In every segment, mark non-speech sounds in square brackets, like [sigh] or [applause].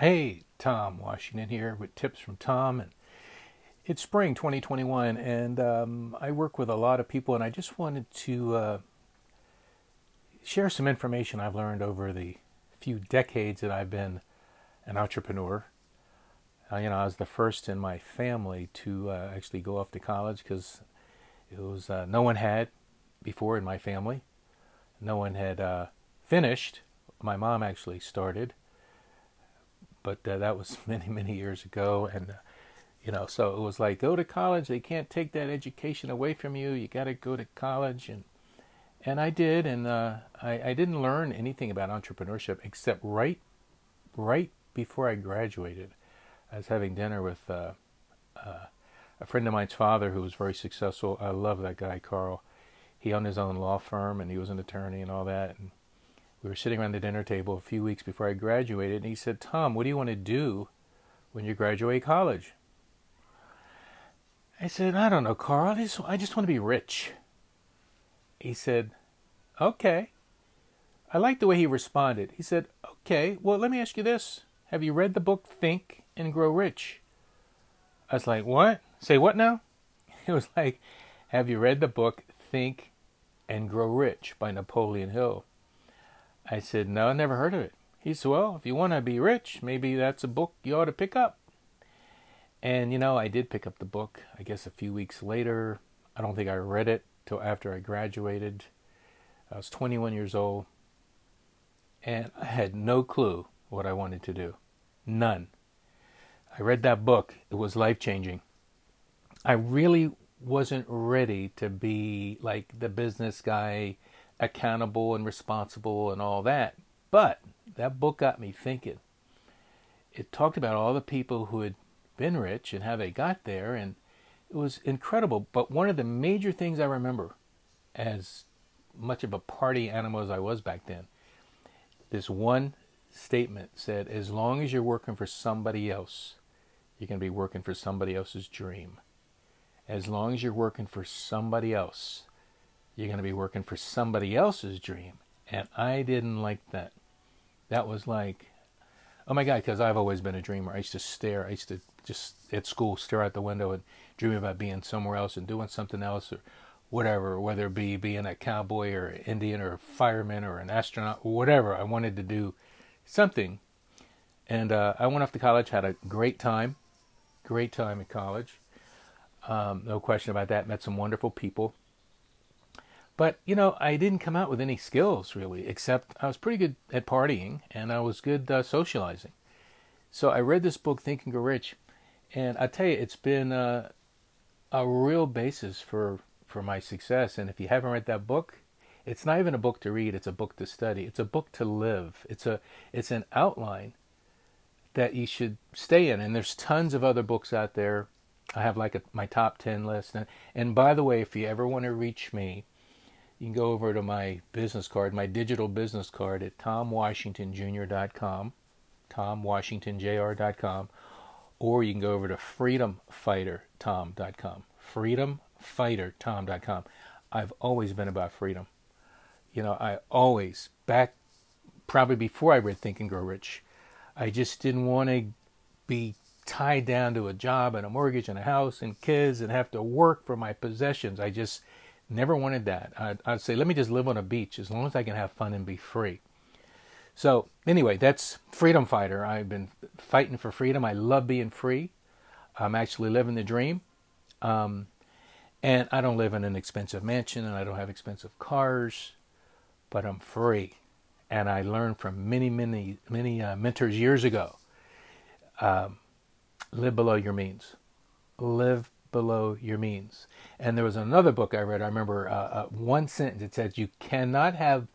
Hey, Tom Washington here with tips from Tom, and it's spring 2021, and um, I work with a lot of people, and I just wanted to uh, share some information I've learned over the few decades that I've been an entrepreneur. Uh, you know, I was the first in my family to uh, actually go off to college because it was uh, no one had before in my family. No one had uh, finished. My mom actually started but uh, that was [laughs] many many years ago and uh, you know so it was like go to college they can't take that education away from you you got to go to college and and I did and uh, I, I didn't learn anything about entrepreneurship except right right before I graduated I was having dinner with uh, uh, a friend of mine's father who was very successful. I love that guy Carl. He owned his own law firm and he was an attorney and all that and we were sitting around the dinner table a few weeks before I graduated, and he said, Tom, what do you want to do when you graduate college? I said, I don't know, Carl. I just, I just want to be rich. He said, Okay. I like the way he responded. He said, Okay, well, let me ask you this. Have you read the book Think and Grow Rich? I was like, What? Say what now? [laughs] It was like, Have you read the book Think and Grow Rich by Napoleon Hill? I said, No, I never heard of it. He said, Well, if you want to be rich, maybe that's a book you ought to pick up. And, you know, I did pick up the book, I guess a few weeks later. I don't think I read it till after I graduated. I was 21 years old. And I had no clue what I wanted to do. None. I read that book, it was life changing. I really wasn't ready to be like the business guy accountable and responsible and all that. But that book got me thinking. It talked about all the people who had been rich and how they got there, and it was incredible. But one of the major things I remember, as much of a party animal as I was back then, this one statement said, As long as you're working for somebody else, you're going to be working for somebody else's dream. As long as you're working for somebody else, you're going to be working for somebody else's dream. And I didn't like that. That was like, oh my God, because I've always been a dreamer. I used to stare. I used to just at school stare out the window and dream about being somewhere else and doing something else or whatever, whether it be being a cowboy or an Indian or a fireman or an astronaut, or whatever. I wanted to do something. And uh, I went off to college, had a great time, great time at college. Um, no question about that. Met some wonderful people. But, you know, I didn't come out with any skills really, except I was pretty good at partying and I was good uh, socializing. So I read this book, Think and Grow Rich, and I tell you, it's been uh, a real basis for, for my success. And if you haven't read that book, it's not even a book to read, it's a book to study. It's a book to live. It's a it's an outline that you should stay in. And there's tons of other books out there. I have like a, my top 10 list. And, and by the way, if you ever want to reach me, you can go over to my business card, my digital business card at tomwashingtonjr.com, tomwashingtonjr.com, or you can go over to freedomfightertom.com, freedomfightertom.com. I've always been about freedom. You know, I always, back probably before I read Think and Grow Rich, I just didn't want to be tied down to a job and a mortgage and a house and kids and have to work for my possessions. I just Never wanted that. I'd, I'd, say, let me just live on a beach as long as I can have fun and be free. So, anyway, that's Freedom Fighter. I've been fighting for freedom. I love being free. I'm actually living the dream. Um, and I don't live in an expensive mansion and I don't have expensive cars, but I'm free. And I learned from many, many, many uh, mentors years ago um, live below your means. Live below your means. And there was another book I read. I remember uh, uh, one sentence. It says, "You cannot have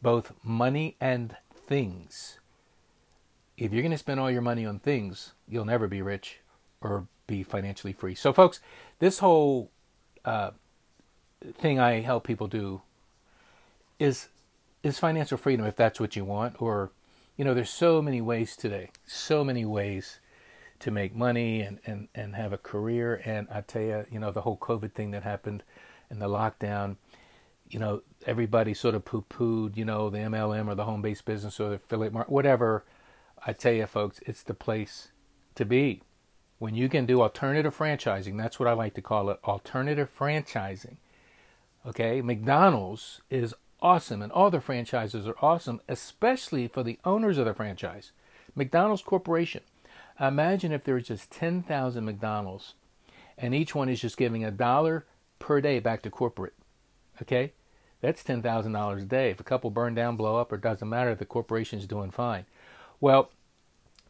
both money and things. If you're going to spend all your money on things, you'll never be rich or be financially free." So, folks, this whole uh, thing I help people do is is financial freedom if that's what you want or you know there's so many ways today so many ways to make money and, and, and have a career. And I tell you, you know, the whole COVID thing that happened and the lockdown, you know, everybody sort of poo pooed, you know, the MLM or the home based business or the affiliate market, whatever. I tell you, folks, it's the place to be. When you can do alternative franchising, that's what I like to call it alternative franchising. Okay, McDonald's is awesome, and all the franchises are awesome, especially for the owners of the franchise. McDonald's Corporation. Imagine if there was just 10,000 McDonald's and each one is just giving a dollar per day back to corporate. Okay? That's $10,000 a day. If a couple burn down, blow up, or doesn't matter, the corporation's doing fine. Well,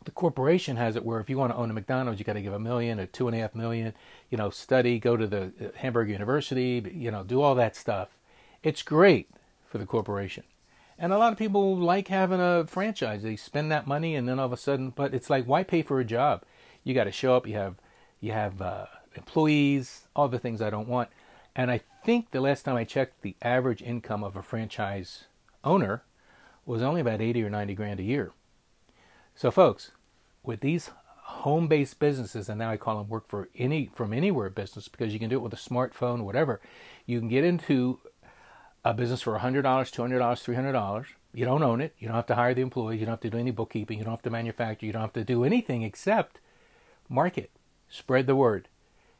the corporation has it where if you want to own a McDonald's, you got to give a million or two and a half million, you know, study, go to the uh, Hamburg University, you know, do all that stuff. It's great for the corporation. And a lot of people like having a franchise. They spend that money and then all of a sudden, but it's like, why pay for a job? You got to show up. You have, you have uh, employees, all the things I don't want. And I think the last time I checked, the average income of a franchise owner was only about 80 or 90 grand a year. So, folks, with these home-based businesses, and now I call them work for any from anywhere business because you can do it with a smartphone, whatever. You can get into a business for $100, $200, $300. You don't own it. You don't have to hire the employees. You don't have to do any bookkeeping. You don't have to manufacture. You don't have to do anything except market, spread the word.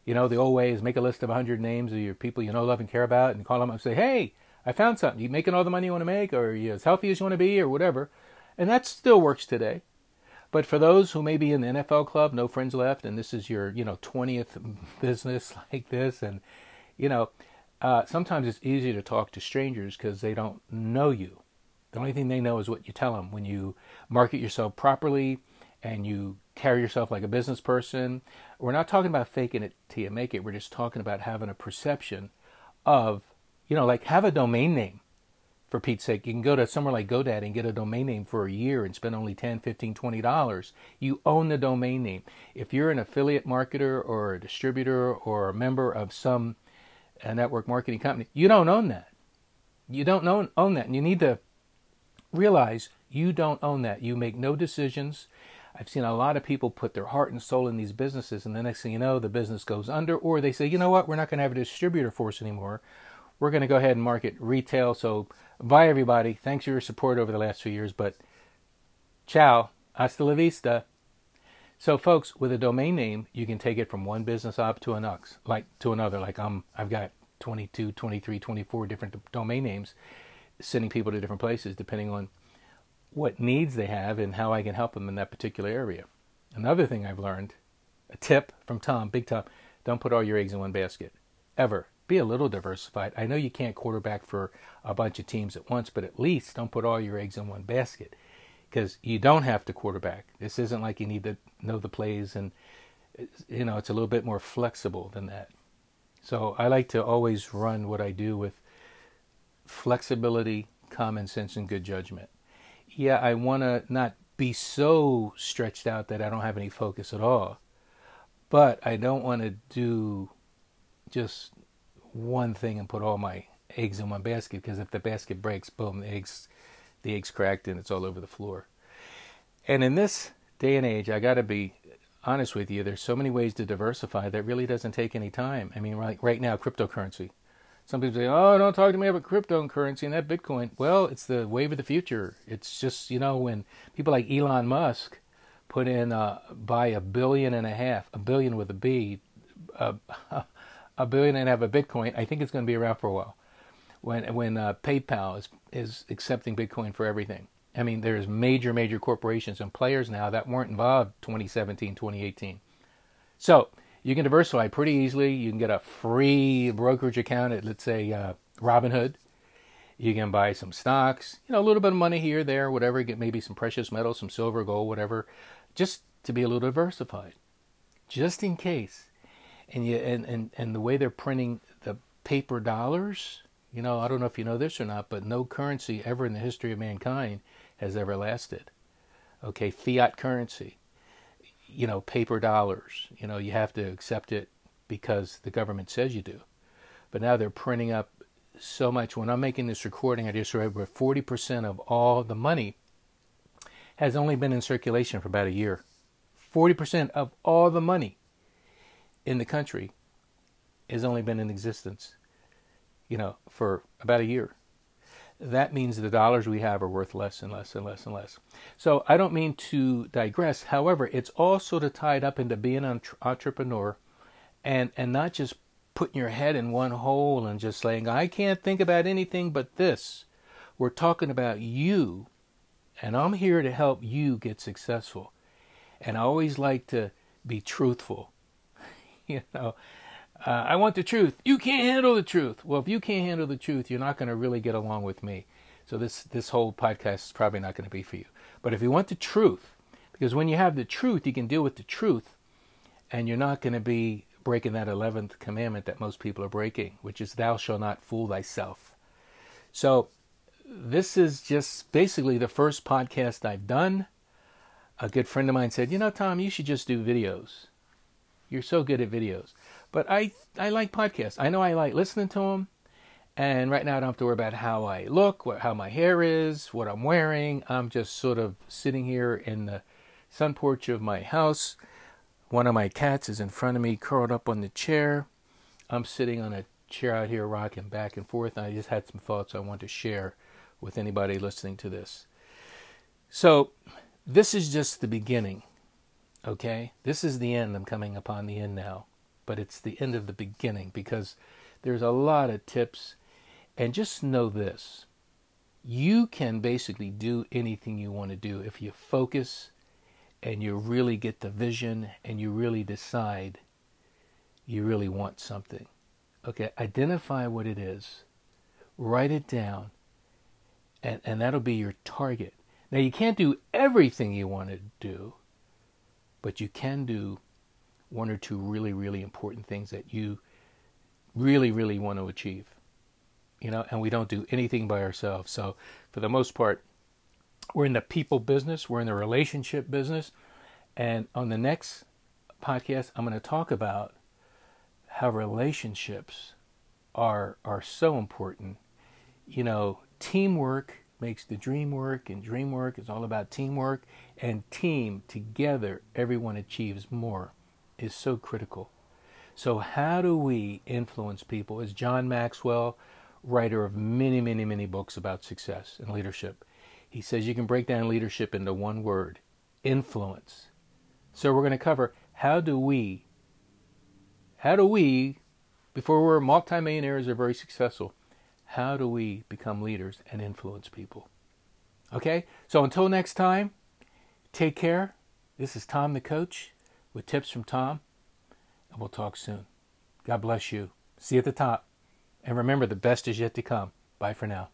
You know, the old way is make a list of 100 names of your people you know, love, and care about and call them up and say, hey, I found something. You making all the money you want to make, or are you as healthy as you want to be, or whatever. And that still works today. But for those who may be in the NFL club, no friends left, and this is your, you know, 20th [laughs] business like this, and, you know, uh, sometimes it's easier to talk to strangers because they don't know you. The only thing they know is what you tell them. When you market yourself properly and you carry yourself like a business person, we're not talking about faking it till you make it. We're just talking about having a perception of, you know, like have a domain name for Pete's sake. You can go to somewhere like GoDaddy and get a domain name for a year and spend only 10, 15, 20 dollars. You own the domain name. If you're an affiliate marketer or a distributor or a member of some a network marketing company, you don't own that. You don't own, own that. And you need to realize you don't own that. You make no decisions. I've seen a lot of people put their heart and soul in these businesses, and the next thing you know, the business goes under, or they say, you know what, we're not going to have a distributor force anymore. We're going to go ahead and market retail. So Bye, everybody. Thanks for your support over the last few years, but ciao. Hasta la vista. So, folks, with a domain name, you can take it from one business up to an ux, like to another. Like I'm, I've got 22, 23, 24 different domain names, sending people to different places depending on what needs they have and how I can help them in that particular area. Another thing I've learned, a tip from Tom, Big Tom, don't put all your eggs in one basket, ever be a little diversified. I know you can't quarterback for a bunch of teams at once, but at least don't put all your eggs in one basket because you don't have to quarterback. This isn't like you need to know the plays, and you know it's a little bit more flexible than that. So I like to always run what I do with flexibility, common sense, and good judgment. Yeah, I want to not be so stretched out that I don't have any focus at all, but I don't want to do just one thing and put all my eggs in one basket because if the basket breaks, boom, the eggs, the eggs cracked and it's all over the floor. And in this day and age, I got to be honest with you. There's so many ways to diversify that really doesn't take any time. I mean, right right now, cryptocurrency. Some people say, "Oh, don't talk to me about cryptocurrency and that Bitcoin." Well, it's the wave of the future. It's just you know when people like Elon Musk put in uh, buy a billion and a half, a billion with a B, uh, [laughs] a billion and a half of Bitcoin, I think it's going to be around for a while. When when uh, PayPal is is accepting Bitcoin for everything. I mean, there's major major corporations and players now that weren't involved 2017, 2018. So you can diversify pretty easily. You can get a free brokerage account at let's say uh, Robinhood. You can buy some stocks, you know, a little bit of money here, there, whatever. Get maybe some precious metals, some silver, gold, whatever, just to be a little diversified, just in case and you and, and and the way they're printing the paper dollars you know i don't know if you know this or not but no currency ever in the history of mankind has ever lasted. Okay fiat currency you know paper dollars you know you have to accept it because the government says you do. But now they're printing up so much. When i'm making this recording i just read where 40% of all the money has only been in circulation for about a year. 40% of all the money in the country has only been in existence, you know, for about a year. that means the dollars we have are worth less and less and less and less. So I don't mean to digress. However, it's all sort of tied up into being an entrepreneur and, and not just putting your head in one hole and just saying, I can't think about anything but this. We're talking about you, and I'm here to help you get successful. And I always like to be truthful. [laughs] you know, uh, I want the truth. You can't handle the truth. Well, if you can't handle the truth, you're not going to really get along with me. So this this whole podcast is probably not going to be for you. But if you want the truth, because when you have the truth, you can deal with the truth, and you're not going to be breaking that eleventh commandment that most people are breaking, which is "Thou shalt not fool thyself." So this is just basically the first podcast I've done. A good friend of mine said, "You know, Tom, you should just do videos. You're so good at videos." But I I like podcasts. I know I like listening to them. And right now I don't have to worry about how I look, what, how my hair is, what I'm wearing. I'm just sort of sitting here in the sun porch of my house. One of my cats is in front of me, curled up on the chair. I'm sitting on a chair out here, rocking back and forth. And I just had some thoughts I want to share with anybody listening to this. So, this is just the beginning, okay? This is the end. I'm coming upon the end now but it's the end of the beginning because there's a lot of tips. And just know this you can basically do anything you want to do if you focus and you really get the vision and you really decide you really want something. Okay, identify what it is, write it down, and, and that'll be your target. Now, you can't do everything you want to do, but you can do one or two really, really important things that you really, really want to achieve. You know, and we don't do anything by ourselves. So, for the most part, we're in the people business, we're in the relationship business. And on the next podcast, I'm going to talk about how relationships are are so important. You know, teamwork makes the dream work, and dream work is all about teamwork. And team together, everyone achieves more is so critical. So, how do we influence people? As John Maxwell, writer of many, many, many books about success and leadership, he says you can break down leadership into one word influence. So, we're going to cover how do we, how do we, before we're multimillionaires or very successful, how do we become leaders and influence people? Okay, so until next time, take care. This is Tom the Coach with tips from Tom, and we'll talk soon. God bless you. See you at the top. And remember, the best is yet to come. Bye for now.